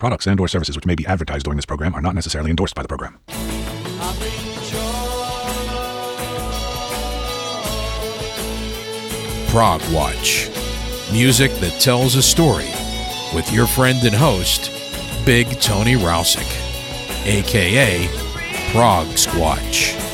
Products and or services which may be advertised during this program are not necessarily endorsed by the program. Prog Watch. Music that tells a story with your friend and host, Big Tony Rousick, aka Prog Squatch.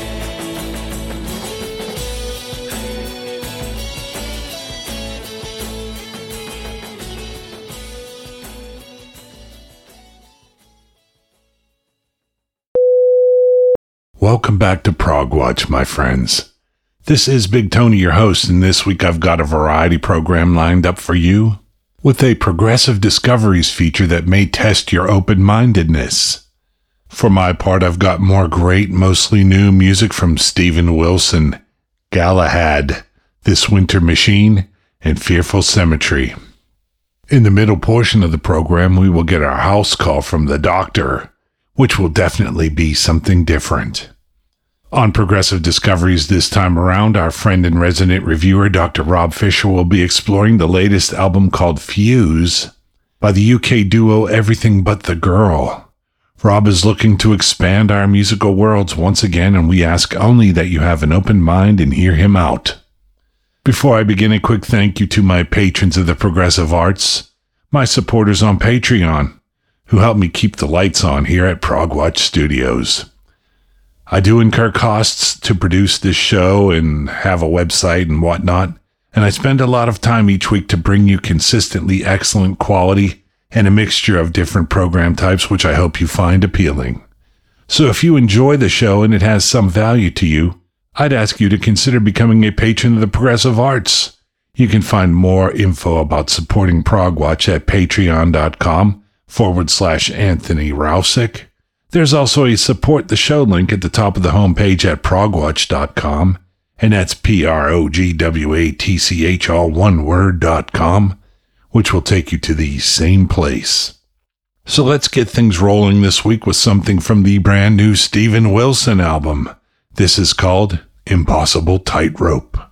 Welcome back to Prog Watch, my friends. This is Big Tony, your host, and this week I've got a variety program lined up for you with a progressive discoveries feature that may test your open mindedness. For my part, I've got more great, mostly new music from Steven Wilson, Galahad, This Winter Machine, and Fearful Symmetry. In the middle portion of the program, we will get our house call from the doctor, which will definitely be something different. On Progressive Discoveries this time around, our friend and resident reviewer, Dr. Rob Fisher, will be exploring the latest album called Fuse by the UK duo Everything But the Girl. Rob is looking to expand our musical worlds once again, and we ask only that you have an open mind and hear him out. Before I begin, a quick thank you to my patrons of the progressive arts, my supporters on Patreon, who help me keep the lights on here at Prog Progwatch Studios. I do incur costs to produce this show and have a website and whatnot, and I spend a lot of time each week to bring you consistently excellent quality and a mixture of different program types, which I hope you find appealing. So if you enjoy the show and it has some value to you, I'd ask you to consider becoming a patron of the Progressive Arts. You can find more info about supporting Progwatch at patreon.com forward slash Anthony Rousick. There's also a support the show link at the top of the homepage at progwatch.com, and that's P R O G W A T C H all one word dot com, which will take you to the same place. So let's get things rolling this week with something from the brand new Steven Wilson album. This is called Impossible Tightrope.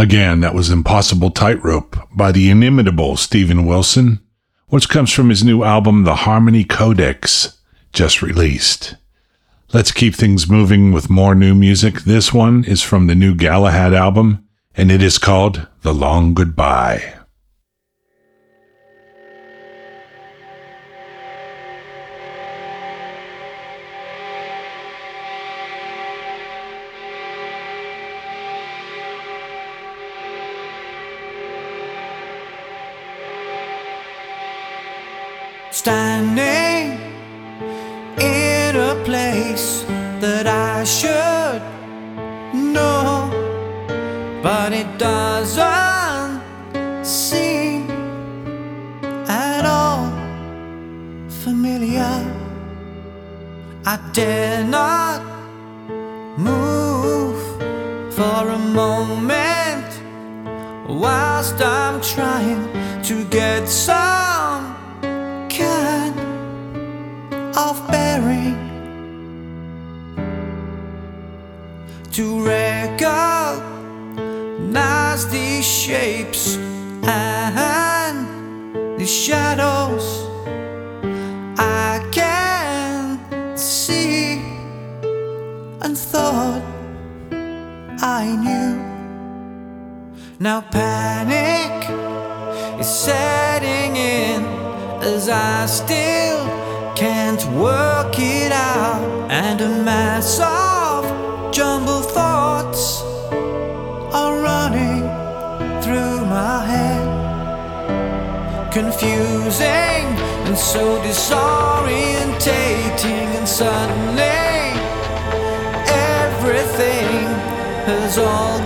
Again, that was Impossible Tightrope by the inimitable Steven Wilson, which comes from his new album, The Harmony Codex, just released. Let's keep things moving with more new music. This one is from the new Galahad album, and it is called The Long Goodbye. Standing in a place that I should know, but it doesn't seem at all familiar. I dare not move for a moment whilst I'm trying to get some these shapes and these shadows I can see and thought I knew. Now panic is setting in as I still can't work it out, and a mass of jumbled my head, confusing and so disorientating, and suddenly everything has all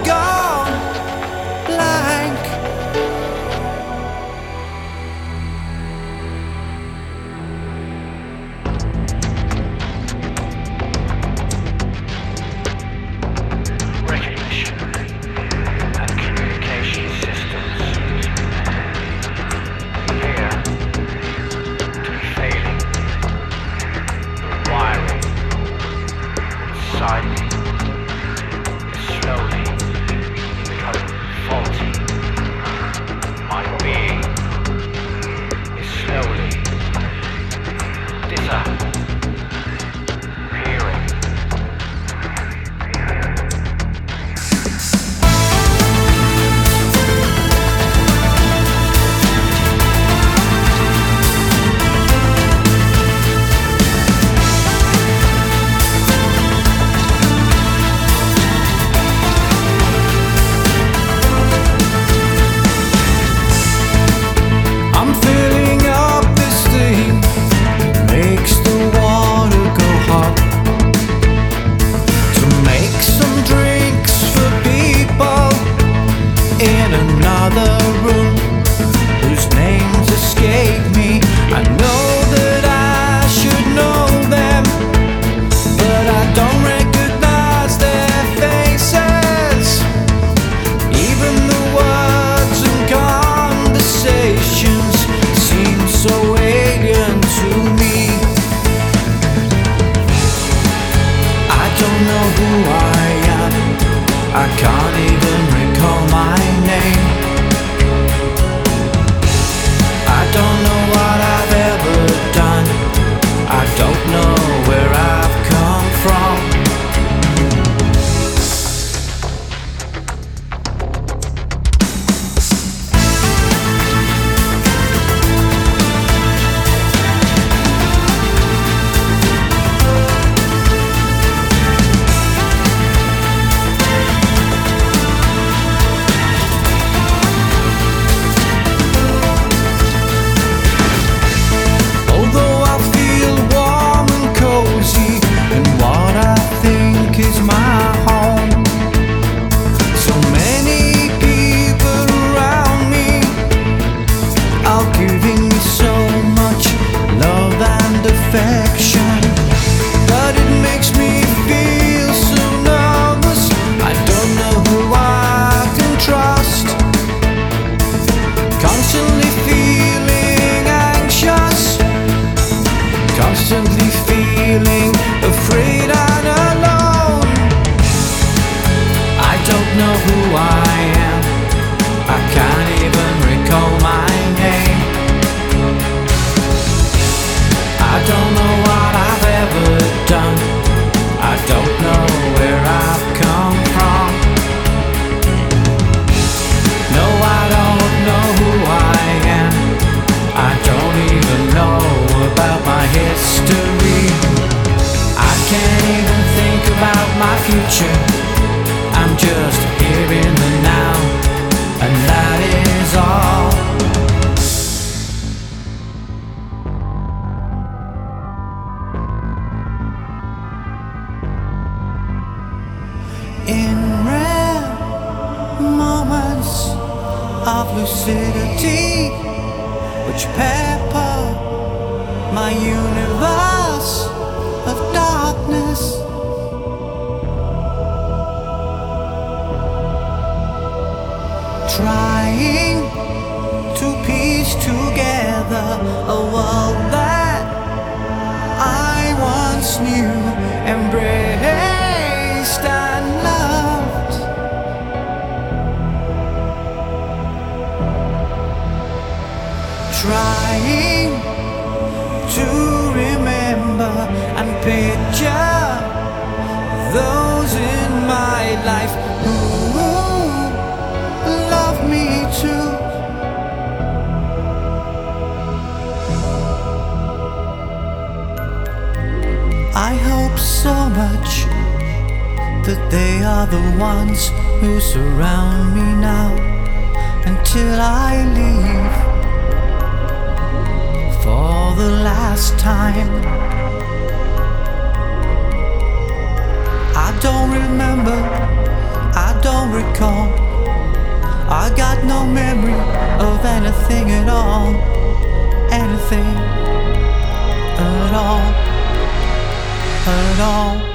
picture those in my life who love me too. I hope so much that they are the ones who surround me now until I leave for the last time. Don't remember, I don't recall. I got no memory of anything at all, anything at all, at all.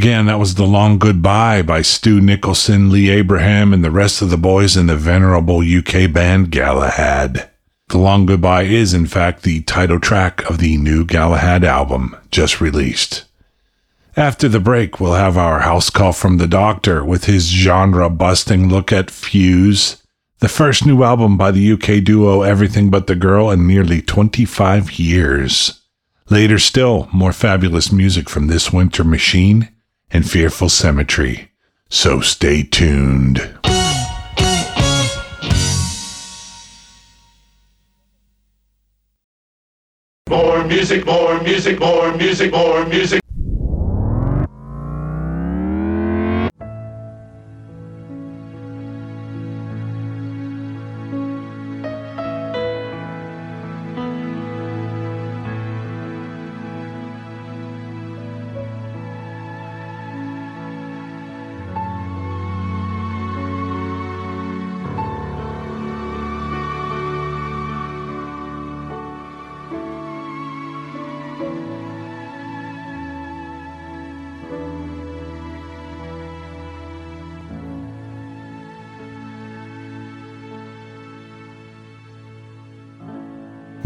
Again, that was The Long Goodbye by Stu Nicholson, Lee Abraham, and the rest of the boys in the venerable UK band Galahad. The Long Goodbye is, in fact, the title track of the new Galahad album just released. After the break, we'll have our house call from the Doctor with his genre busting look at Fuse, the first new album by the UK duo Everything But the Girl in nearly 25 years. Later still, more fabulous music from This Winter Machine and Fearful Symmetry. So stay tuned. More music, more music, more music, more music.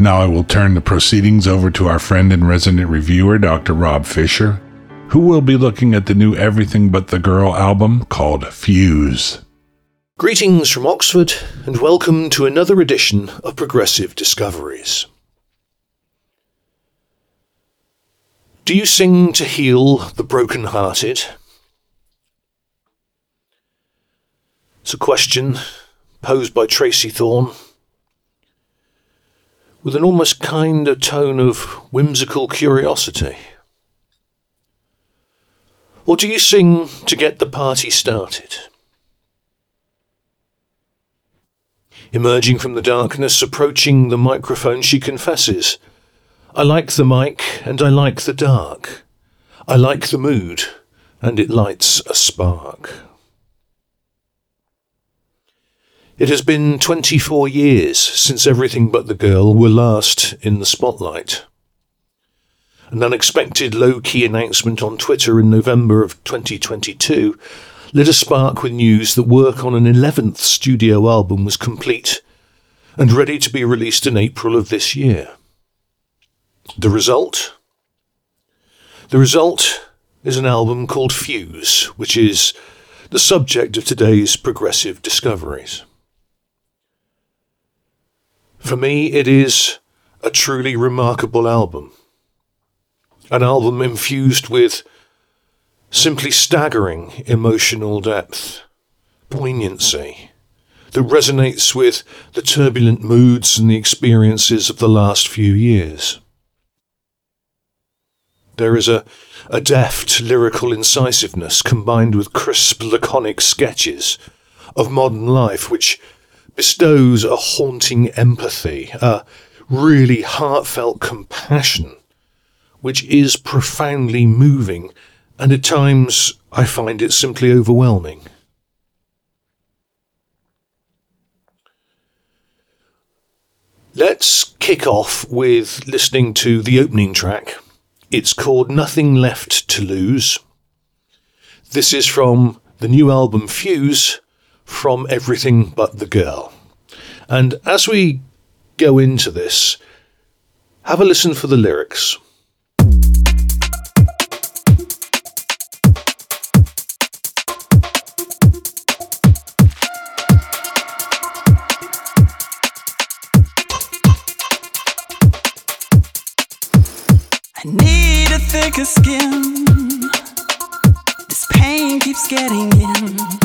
Now I will turn the proceedings over to our friend and resident reviewer, Dr. Rob Fisher, who will be looking at the new Everything But the Girl album called Fuse. Greetings from Oxford, and welcome to another edition of Progressive Discoveries. Do you sing to heal the broken-hearted? It's a question posed by Tracey Thorn with an almost kind of tone of whimsical curiosity. Or do you sing to get the party started? Emerging from the darkness, approaching the microphone, she confesses, I like the mic and I like the dark. I like the mood and it lights a spark. It has been 24 years since Everything But the Girl were last in the spotlight. An unexpected low key announcement on Twitter in November of 2022 lit a spark with news that work on an 11th studio album was complete and ready to be released in April of this year. The result? The result is an album called Fuse, which is the subject of today's progressive discoveries. For me, it is a truly remarkable album. An album infused with simply staggering emotional depth, poignancy, that resonates with the turbulent moods and the experiences of the last few years. There is a, a deft lyrical incisiveness combined with crisp, laconic sketches of modern life which bestows a haunting empathy, a really heartfelt compassion, which is profoundly moving, and at times I find it simply overwhelming. Let's kick off with listening to the opening track. It's called Nothing Left to Lose. This is from the new album Fuse from Everything But the Girl. And as we go into this, have a listen for the lyrics. I need a thicker skin. This pain keeps getting in.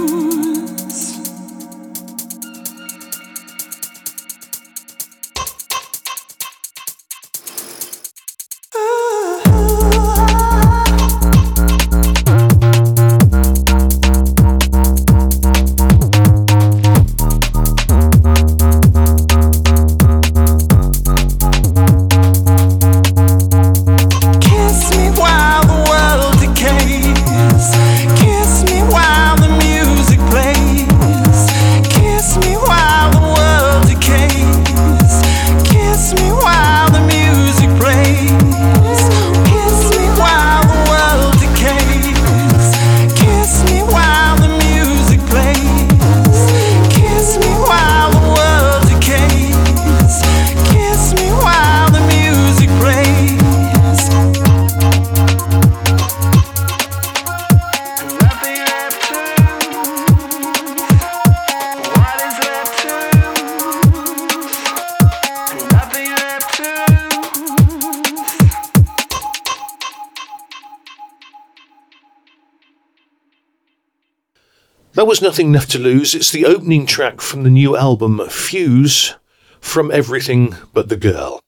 Was Nothing Left to Lose. It's the opening track from the new album Fuse from Everything But the Girl.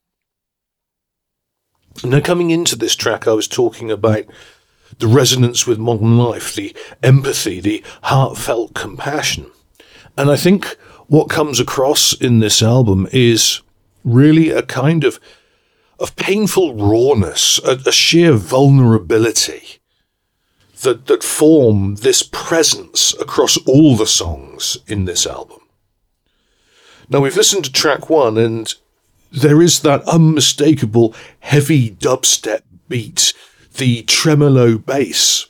Now, coming into this track, I was talking about the resonance with modern life, the empathy, the heartfelt compassion. And I think what comes across in this album is really a kind of, of painful rawness, a, a sheer vulnerability that, that form this presence across all the songs in this album. Now, we've listened to track one, and there is that unmistakable heavy dubstep beat, the tremolo bass,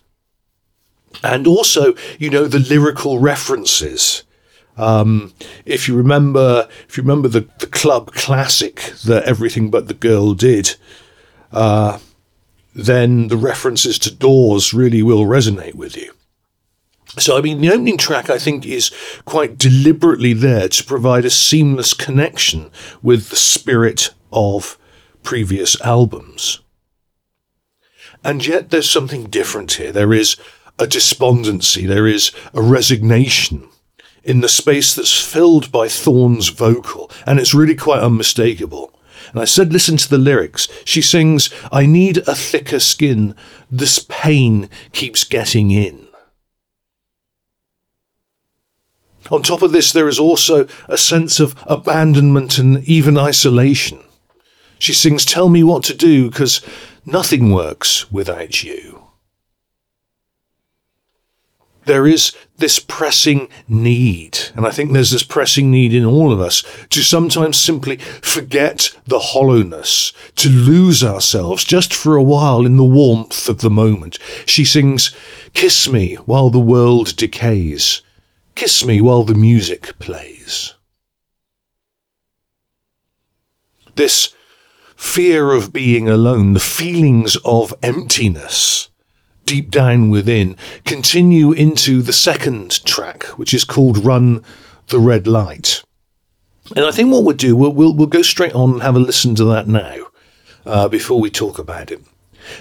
and also, you know, the lyrical references. Um, if you remember, if you remember the, the club classic that Everything But the Girl did, uh, then the references to Doors really will resonate with you. So, I mean, the opening track, I think, is quite deliberately there to provide a seamless connection with the spirit of previous albums. And yet, there's something different here. There is a despondency, there is a resignation in the space that's filled by Thorn's vocal, and it's really quite unmistakable. And I said, listen to the lyrics. She sings, I need a thicker skin. This pain keeps getting in. On top of this, there is also a sense of abandonment and even isolation. She sings, Tell me what to do, because nothing works without you. There is this pressing need, and I think there's this pressing need in all of us to sometimes simply forget the hollowness, to lose ourselves just for a while in the warmth of the moment. She sings, Kiss me while the world decays. Kiss me while the music plays. This fear of being alone, the feelings of emptiness deep down within, continue into the second track, which is called Run the Red Light. And I think what we'll do, we'll, we'll, we'll go straight on and have a listen to that now uh, before we talk about it.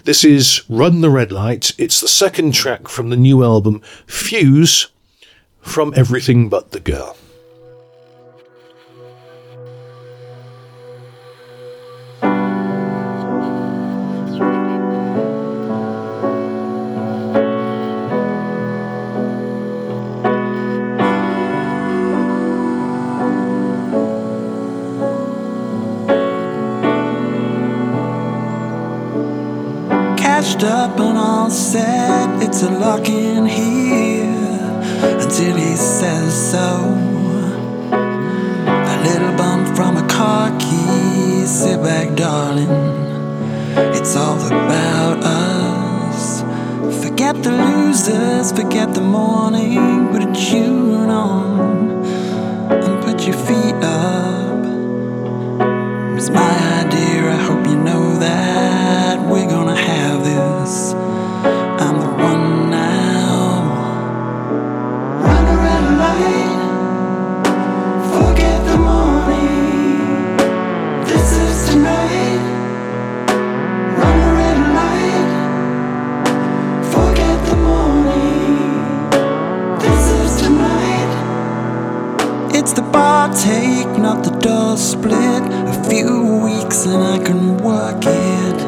This is Run the Red Light. It's the second track from the new album Fuse from Everything But the Girl. Set, it's a lock in here until he says so. A little bump from a car key, sit back, darling. It's all about us. Forget the losers, forget the morning, put a tune on and put your feet up. It's my bar take, not the door split. A few weeks and I can work it.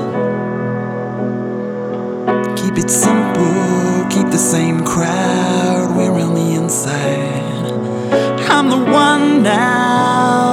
Keep it simple, keep the same crowd. We're on the inside. I'm the one now.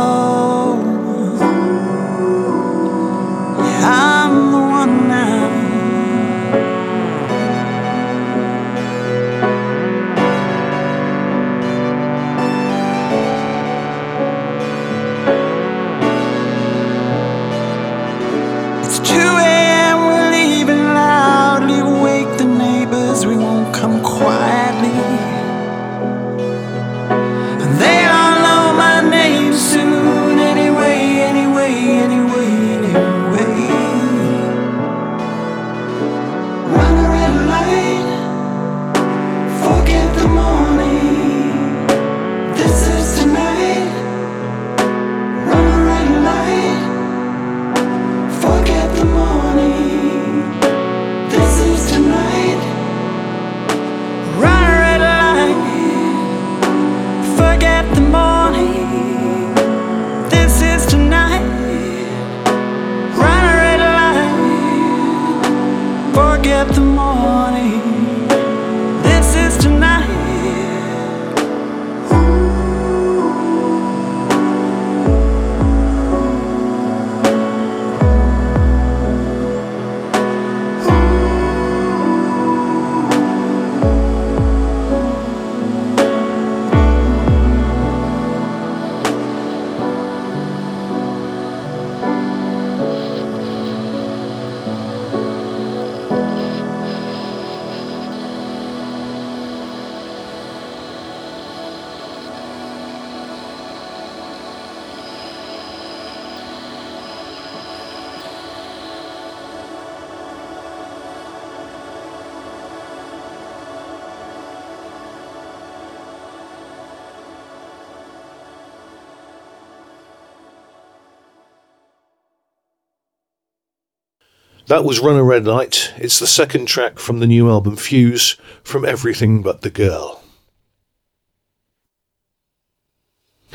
That was Run a Red Light. It's the second track from the new album Fuse from Everything But the Girl.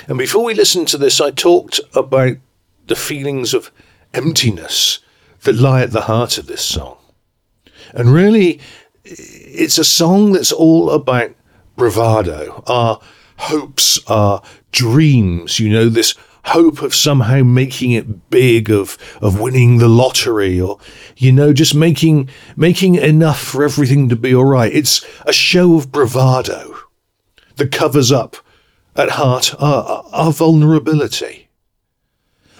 And before we listened to this, I talked about the feelings of emptiness that lie at the heart of this song. And really, it's a song that's all about bravado, our hopes, our dreams, you know, this hope of somehow making it big, of of winning the lottery, or you know, just making making enough for everything to be all right. It's a show of bravado that covers up at heart our, our vulnerability.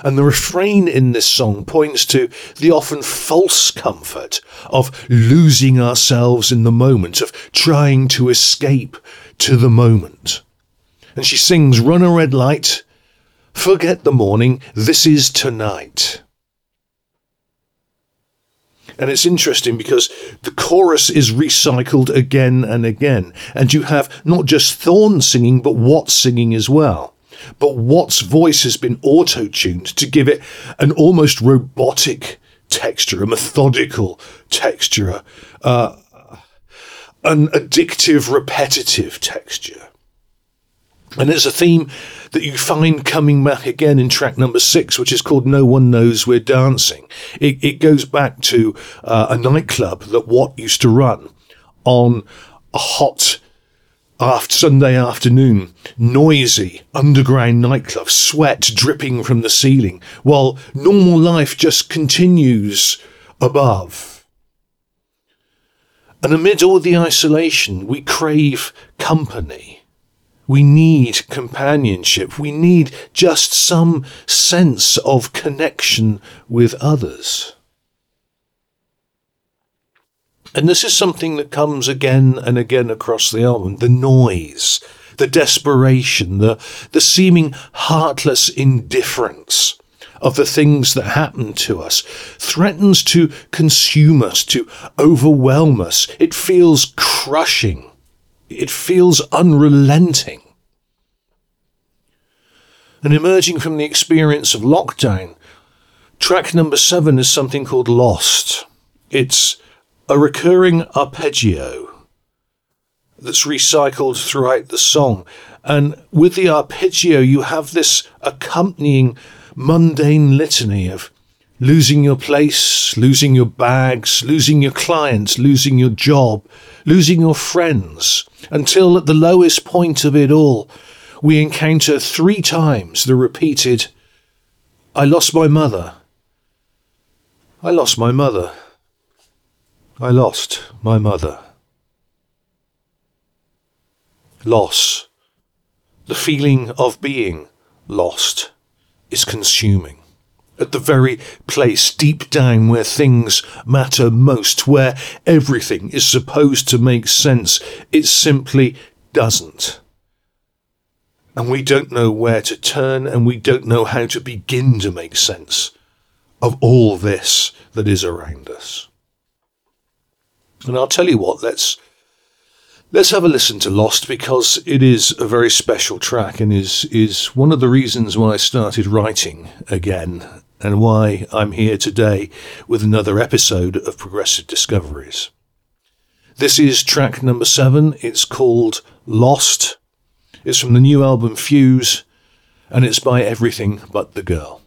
And the refrain in this song points to the often false comfort of losing ourselves in the moment, of trying to escape to the moment. And she sings, Run a red light, forget the morning, this is tonight. And it's interesting because the chorus is recycled again and again. And you have not just Thorn singing, but Watt singing as well. But Watt's voice has been auto tuned to give it an almost robotic texture, a methodical texture, uh, an addictive, repetitive texture. And it's a theme that you find coming back again in track number six, which is called No One Knows We're Dancing. It, it goes back to uh, a nightclub that Watt used to run on a hot after Sunday afternoon, noisy underground nightclub, sweat dripping from the ceiling, while normal life just continues above. And amid all the isolation, we crave company. We need companionship. We need just some sense of connection with others. And this is something that comes again and again across the album the noise, the desperation, the, the seeming heartless indifference of the things that happen to us threatens to consume us, to overwhelm us. It feels crushing. It feels unrelenting. And emerging from the experience of lockdown, track number seven is something called Lost. It's a recurring arpeggio that's recycled throughout the song. And with the arpeggio, you have this accompanying mundane litany of losing your place, losing your bags, losing your clients, losing your job, losing your friends, until at the lowest point of it all, we encounter three times the repeated, I lost my mother. I lost my mother. I lost my mother. Loss. The feeling of being lost is consuming. At the very place deep down where things matter most, where everything is supposed to make sense, it simply doesn't. And we don't know where to turn and we don't know how to begin to make sense of all this that is around us. And I'll tell you what, let's let's have a listen to Lost because it is a very special track and is is one of the reasons why I started writing again and why I'm here today with another episode of Progressive Discoveries. This is track number 7. It's called Lost. It's from the new album Fuse and it's by Everything But the Girl.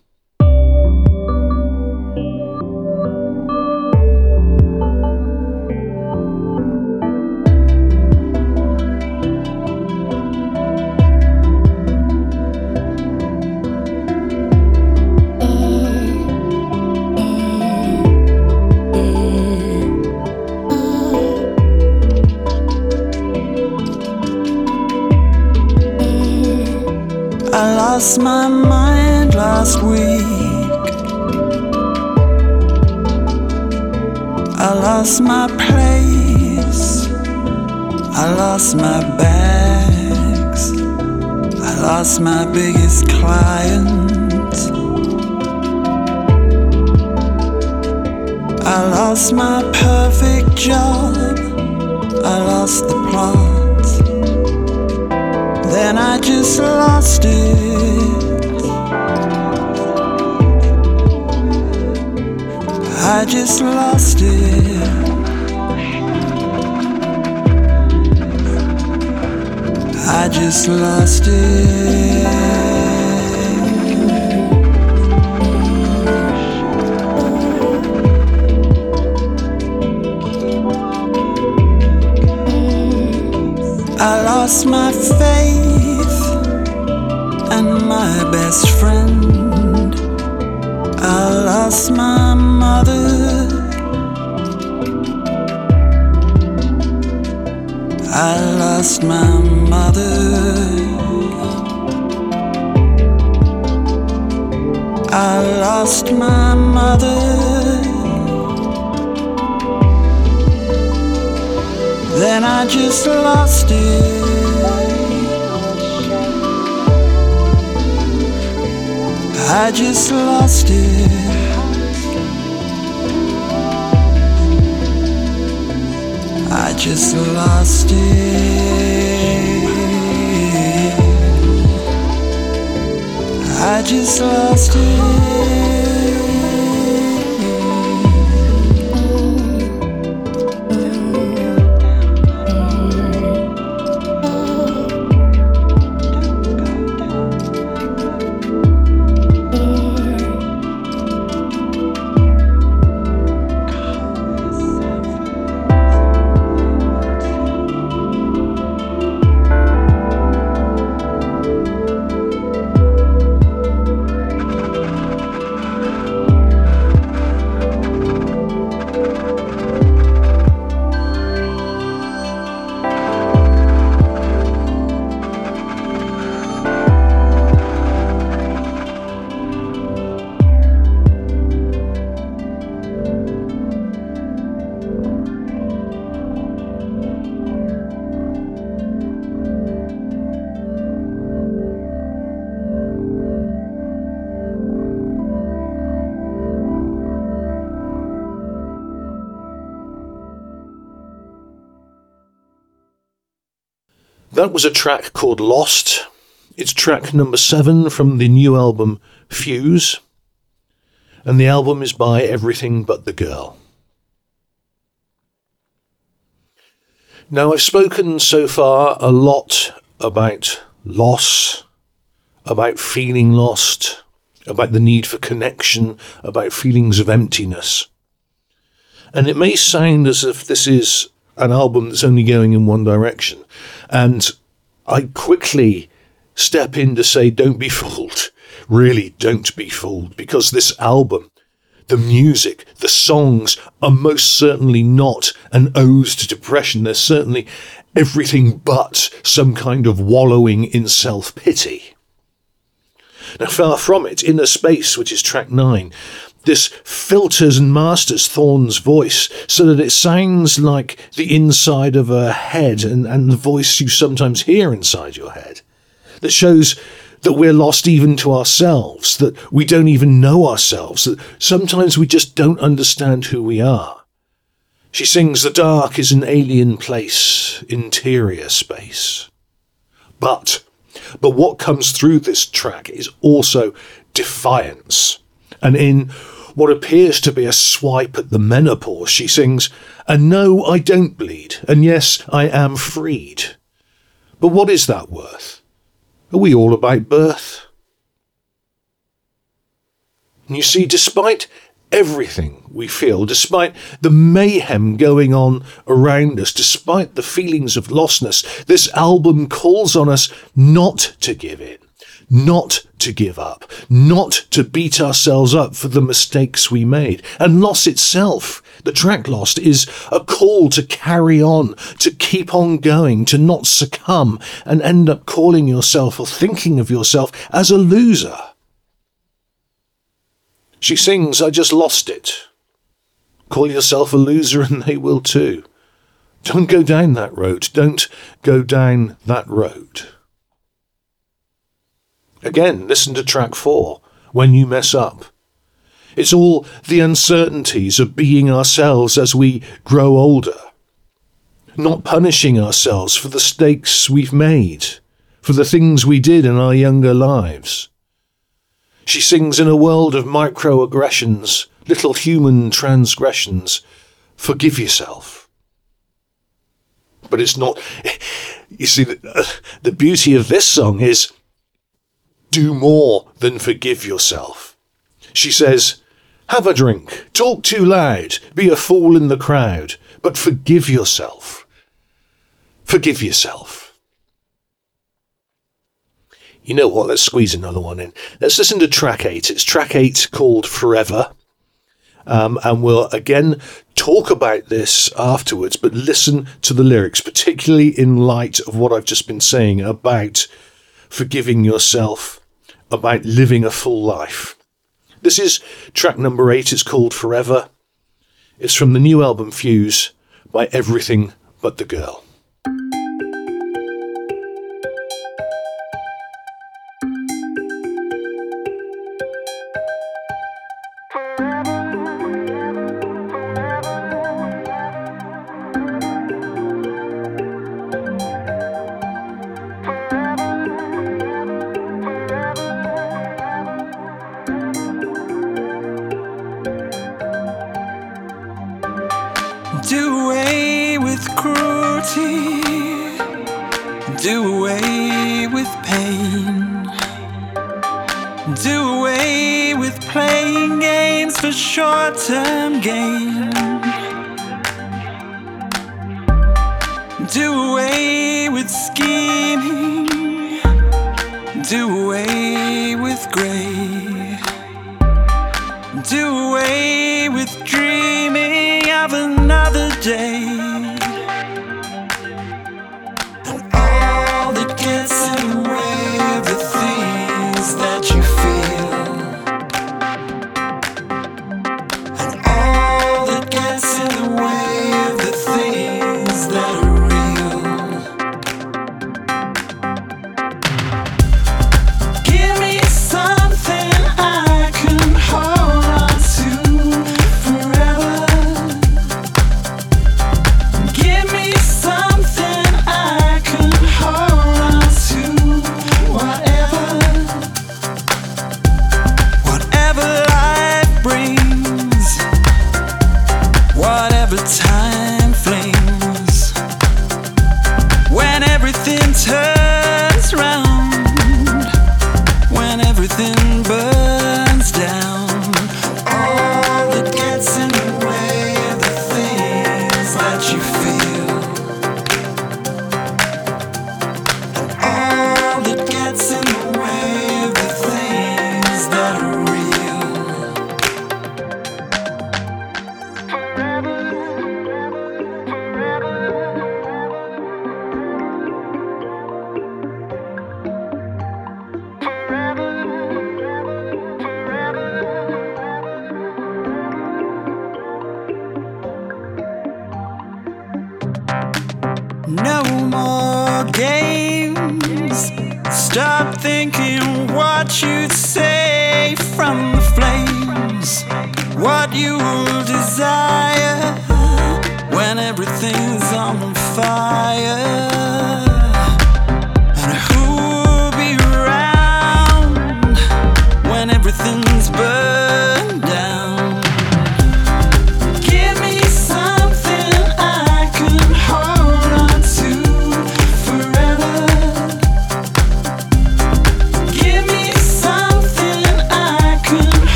My biggest client. I lost my perfect job. I lost the plot. Then I just lost it. I just lost it. I just lost it. I lost my faith and my best friend. I lost my mother. I lost my mother. I lost my mother. Then I just lost it. I just lost it. Just lost it. I just lost it. That was a track called Lost. It's track number seven from the new album Fuse. And the album is by Everything But the Girl. Now, I've spoken so far a lot about loss, about feeling lost, about the need for connection, about feelings of emptiness. And it may sound as if this is an album that's only going in one direction. And I quickly step in to say, don't be fooled. Really, don't be fooled, because this album, the music, the songs are most certainly not an ode to depression. They're certainly everything but some kind of wallowing in self pity. Now, far from it, in Inner Space, which is track nine, this filters and masters Thorn's voice so that it sounds like the inside of a head and, and the voice you sometimes hear inside your head. That shows that we're lost even to ourselves, that we don't even know ourselves, that sometimes we just don't understand who we are. She sings, The dark is an alien place, interior space. But, but what comes through this track is also defiance. And in what appears to be a swipe at the menopause, she sings, And no, I don't bleed, and yes, I am freed. But what is that worth? Are we all about birth? You see, despite everything we feel, despite the mayhem going on around us, despite the feelings of lostness, this album calls on us not to give in, not to give up, not to beat ourselves up for the mistakes we made. And loss itself, the track lost, is a call to carry on, to keep on going, to not succumb and end up calling yourself or thinking of yourself as a loser. She sings, I just lost it. Call yourself a loser and they will too. Don't go down that road. Don't go down that road. Again, listen to track four, When You Mess Up. It's all the uncertainties of being ourselves as we grow older. Not punishing ourselves for the mistakes we've made, for the things we did in our younger lives. She sings in a world of microaggressions, little human transgressions. Forgive yourself. But it's not. You see, the, uh, the beauty of this song is do more than forgive yourself. She says, Have a drink, talk too loud, be a fool in the crowd, but forgive yourself. Forgive yourself. You know what? Let's squeeze another one in. Let's listen to track eight. It's track eight called Forever. Um, and we'll again talk about this afterwards, but listen to the lyrics, particularly in light of what I've just been saying about forgiving yourself, about living a full life. This is track number eight. It's called Forever. It's from the new album Fuse by Everything But the Girl.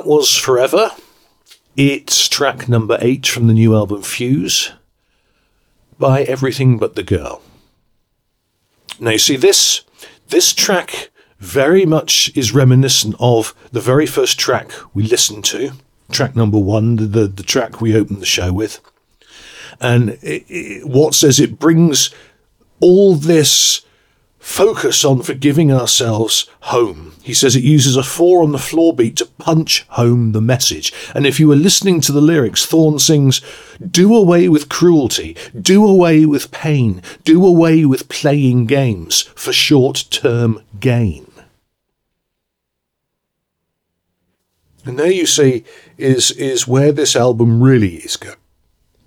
That was Forever. It's track number eight from the new album Fuse by Everything But the Girl. Now, you see, this, this track very much is reminiscent of the very first track we listened to, track number one, the, the, the track we opened the show with. And it, it, what says it brings all this focus on forgiving ourselves home. He says it uses a four on the floor beat to punch home the message. And if you were listening to the lyrics, Thorn sings, Do away with cruelty, do away with pain, do away with playing games for short term gain. And there you see is, is where this album really is going.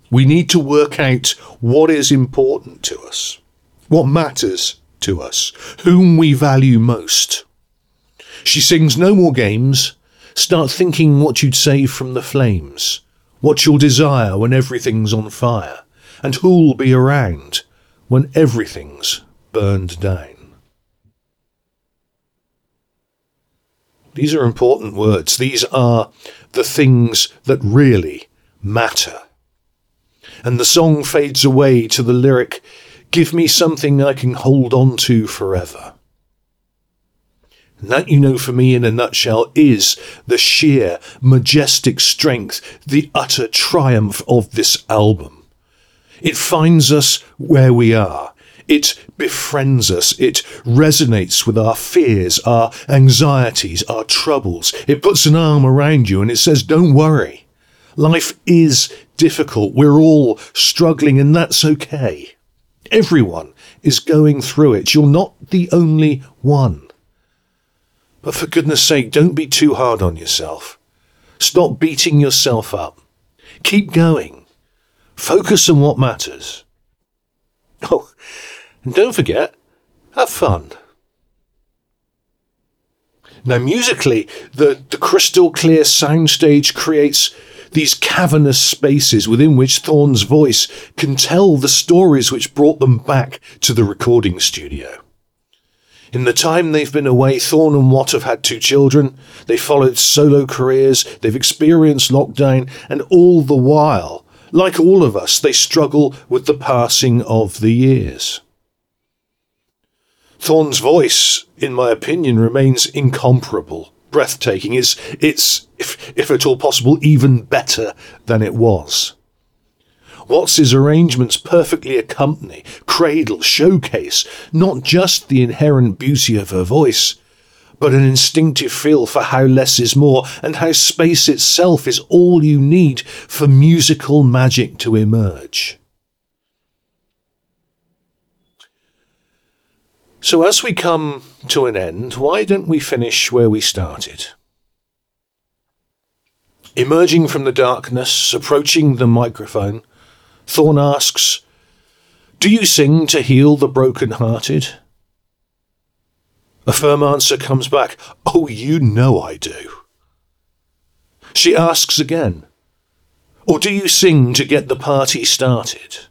We need to work out what is important to us, what matters to us, whom we value most. She sings no more games. Start thinking what you'd save from the flames, what you'll desire when everything's on fire, and who'll be around when everything's burned down. These are important words. These are the things that really matter. And the song fades away to the lyric, Give me something I can hold on to forever. And that, you know, for me in a nutshell, is the sheer, majestic strength, the utter triumph of this album. It finds us where we are. It befriends us. It resonates with our fears, our anxieties, our troubles. It puts an arm around you and it says, don't worry. Life is difficult. We're all struggling and that's okay. Everyone is going through it. You're not the only one. But for goodness sake, don't be too hard on yourself. Stop beating yourself up. Keep going. Focus on what matters. Oh, and don't forget, have fun. Now, musically, the, the crystal clear soundstage creates these cavernous spaces within which Thorn's voice can tell the stories which brought them back to the recording studio. In the time they've been away, Thorn and Watt have had two children. They followed solo careers. They've experienced lockdown. And all the while, like all of us, they struggle with the passing of the years. Thorn's voice, in my opinion, remains incomparable, breathtaking. It's, it's if, if at all possible, even better than it was. Watts's arrangements perfectly accompany, cradle, showcase not just the inherent beauty of her voice, but an instinctive feel for how less is more and how space itself is all you need for musical magic to emerge. So, as we come to an end, why don't we finish where we started? Emerging from the darkness, approaching the microphone, Thorn asks, Do you sing to heal the broken-hearted? A firm answer comes back, Oh, you know I do. She asks again, Or do you sing to get the party started?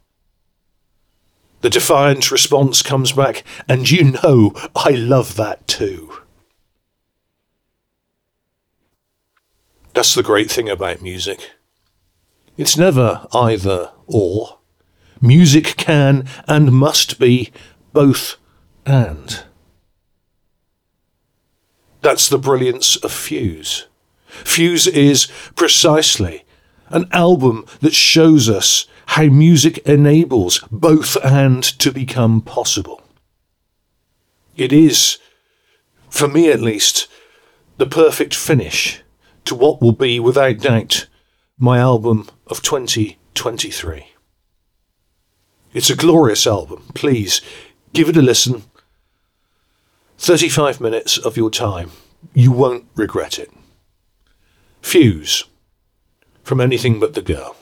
The defiant response comes back, and you know I love that too. That's the great thing about music. It's never either or. Music can and must be both and. That's the brilliance of Fuse. Fuse is precisely an album that shows us how music enables both and to become possible. It is, for me at least, the perfect finish to what will be, without doubt, my album of 2023. It's a glorious album. Please give it a listen. 35 minutes of your time. You won't regret it. Fuse from anything but the girl.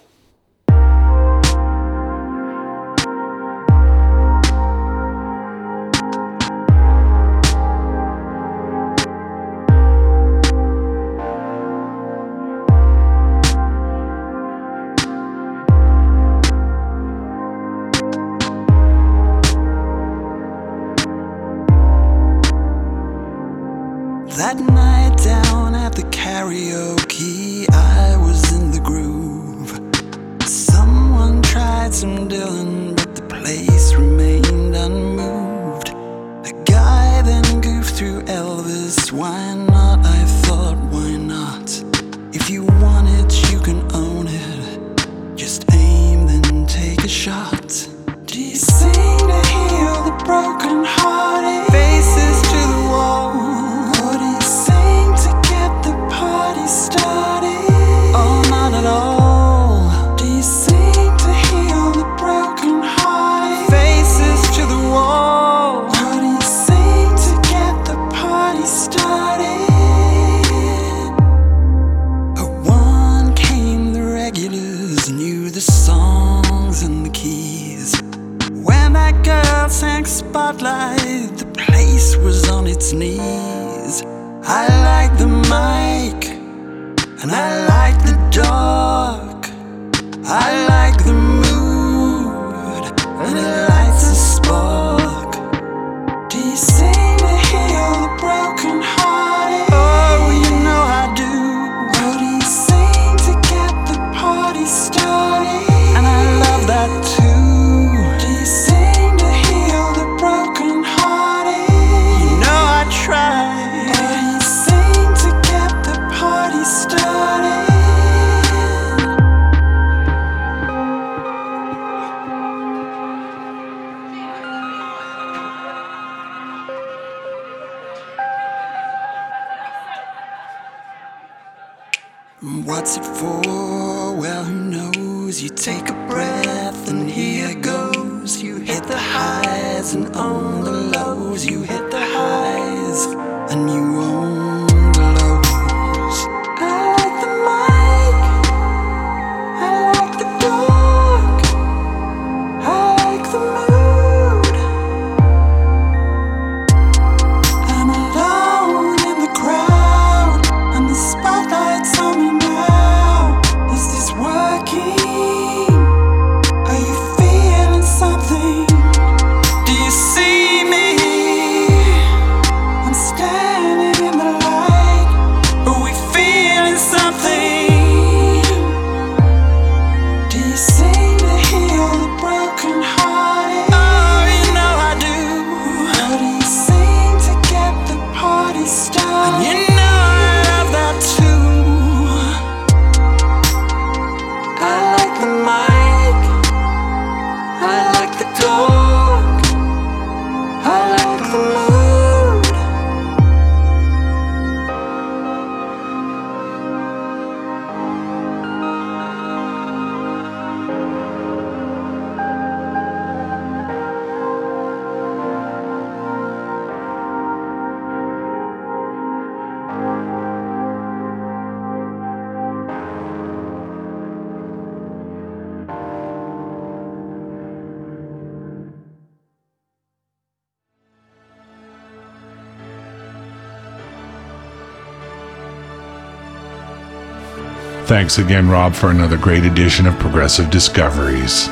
Thanks again, Rob, for another great edition of Progressive Discoveries.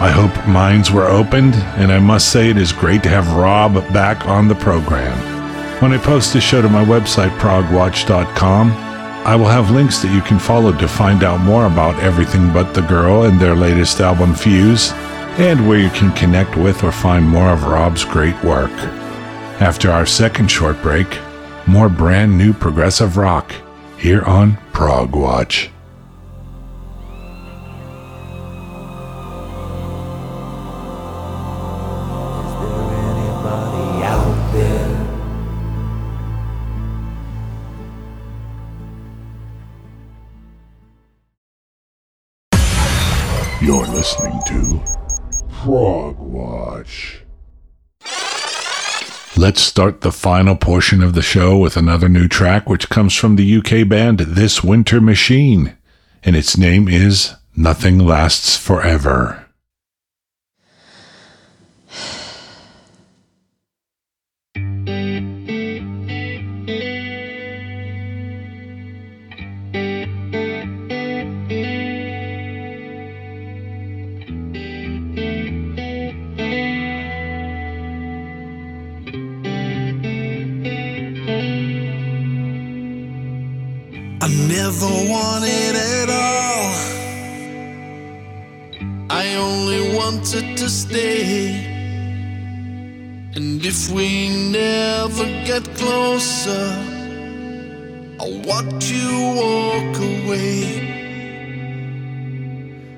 I hope minds were opened, and I must say it is great to have Rob back on the program. When I post this show to my website, progwatch.com, I will have links that you can follow to find out more about Everything But the Girl and their latest album, Fuse, and where you can connect with or find more of Rob's great work. After our second short break, more brand new progressive rock here on Prog Watch. Prog Watch. Let's start the final portion of the show with another new track, which comes from the UK band This Winter Machine, and its name is Nothing Lasts Forever. Wanted to stay. And if we never get closer, I'll watch you walk away.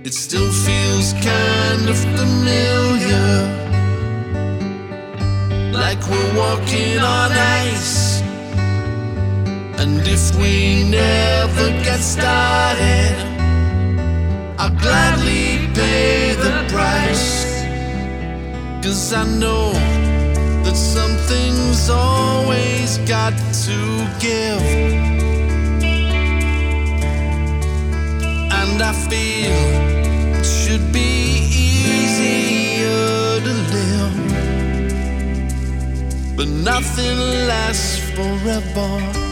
It still feels kind of familiar. Like we're walking on ice. And if we never get started, I'll gladly pay the price. Cause I know that something's always got to give. And I feel it should be easier to live. But nothing lasts forever.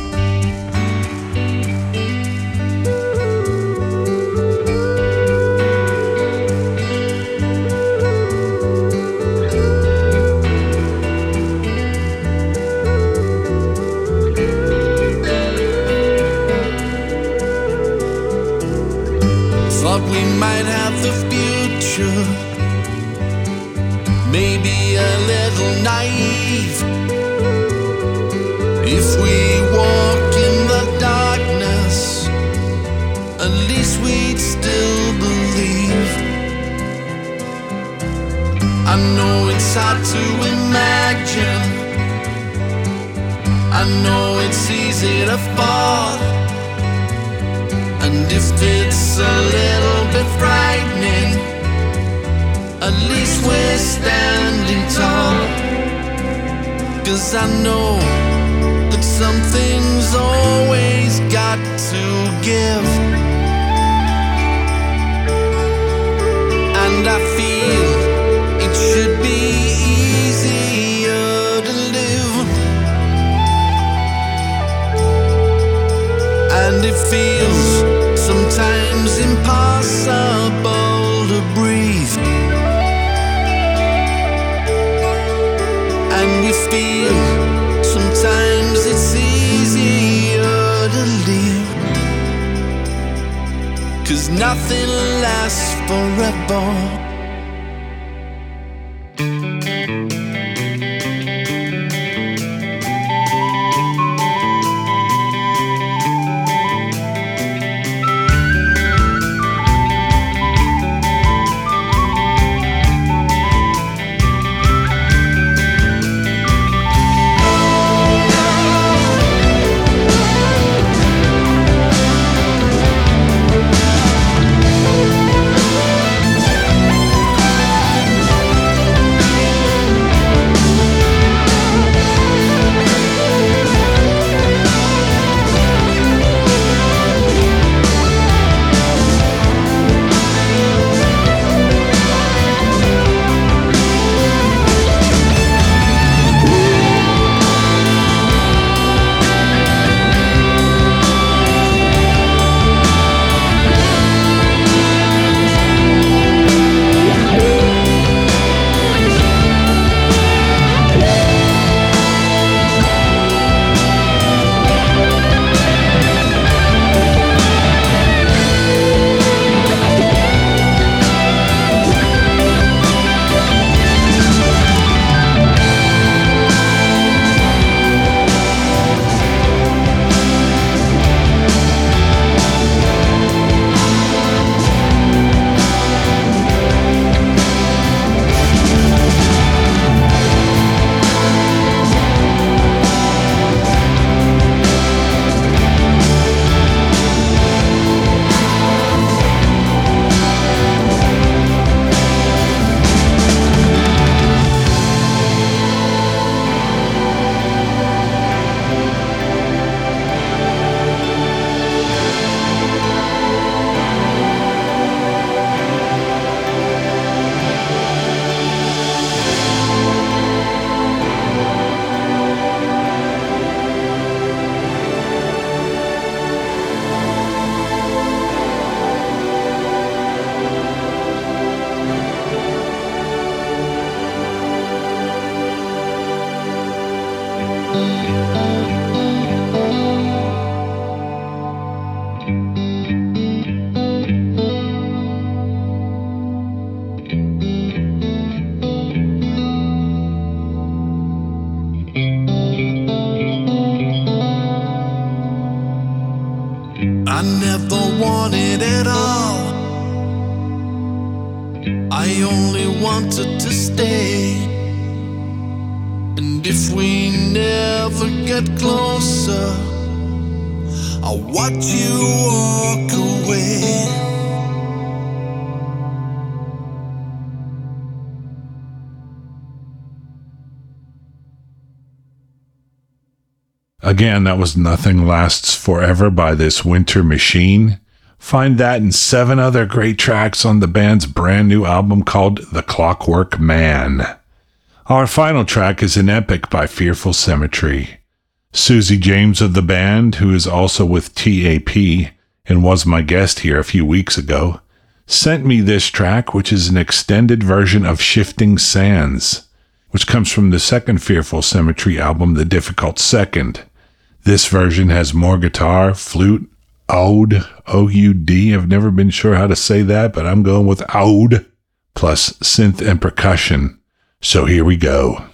Again, that was Nothing Lasts Forever by this Winter Machine. Find that and seven other great tracks on the band's brand new album called The Clockwork Man. Our final track is an epic by Fearful Symmetry. Susie James of the band, who is also with TAP and was my guest here a few weeks ago, sent me this track, which is an extended version of Shifting Sands, which comes from the second Fearful Symmetry album, The Difficult Second. This version has more guitar, flute, oud, O-U-D. I've never been sure how to say that, but I'm going with oud, plus synth and percussion. So here we go.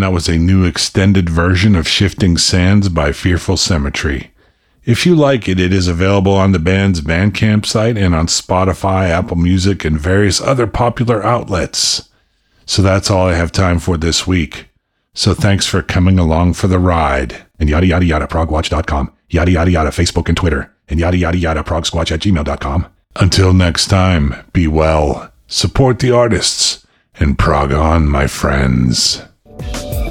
That was a new extended version of Shifting Sands by Fearful Symmetry. If you like it, it is available on the band's Bandcamp site and on Spotify, Apple Music, and various other popular outlets. So that's all I have time for this week. So thanks for coming along for the ride. And yada yada yada progwatch.com, yada yada yada Facebook and Twitter, and yada yada yada progsquatch at gmail.com. Until next time, be well, support the artists, and prog on, my friends. Bye.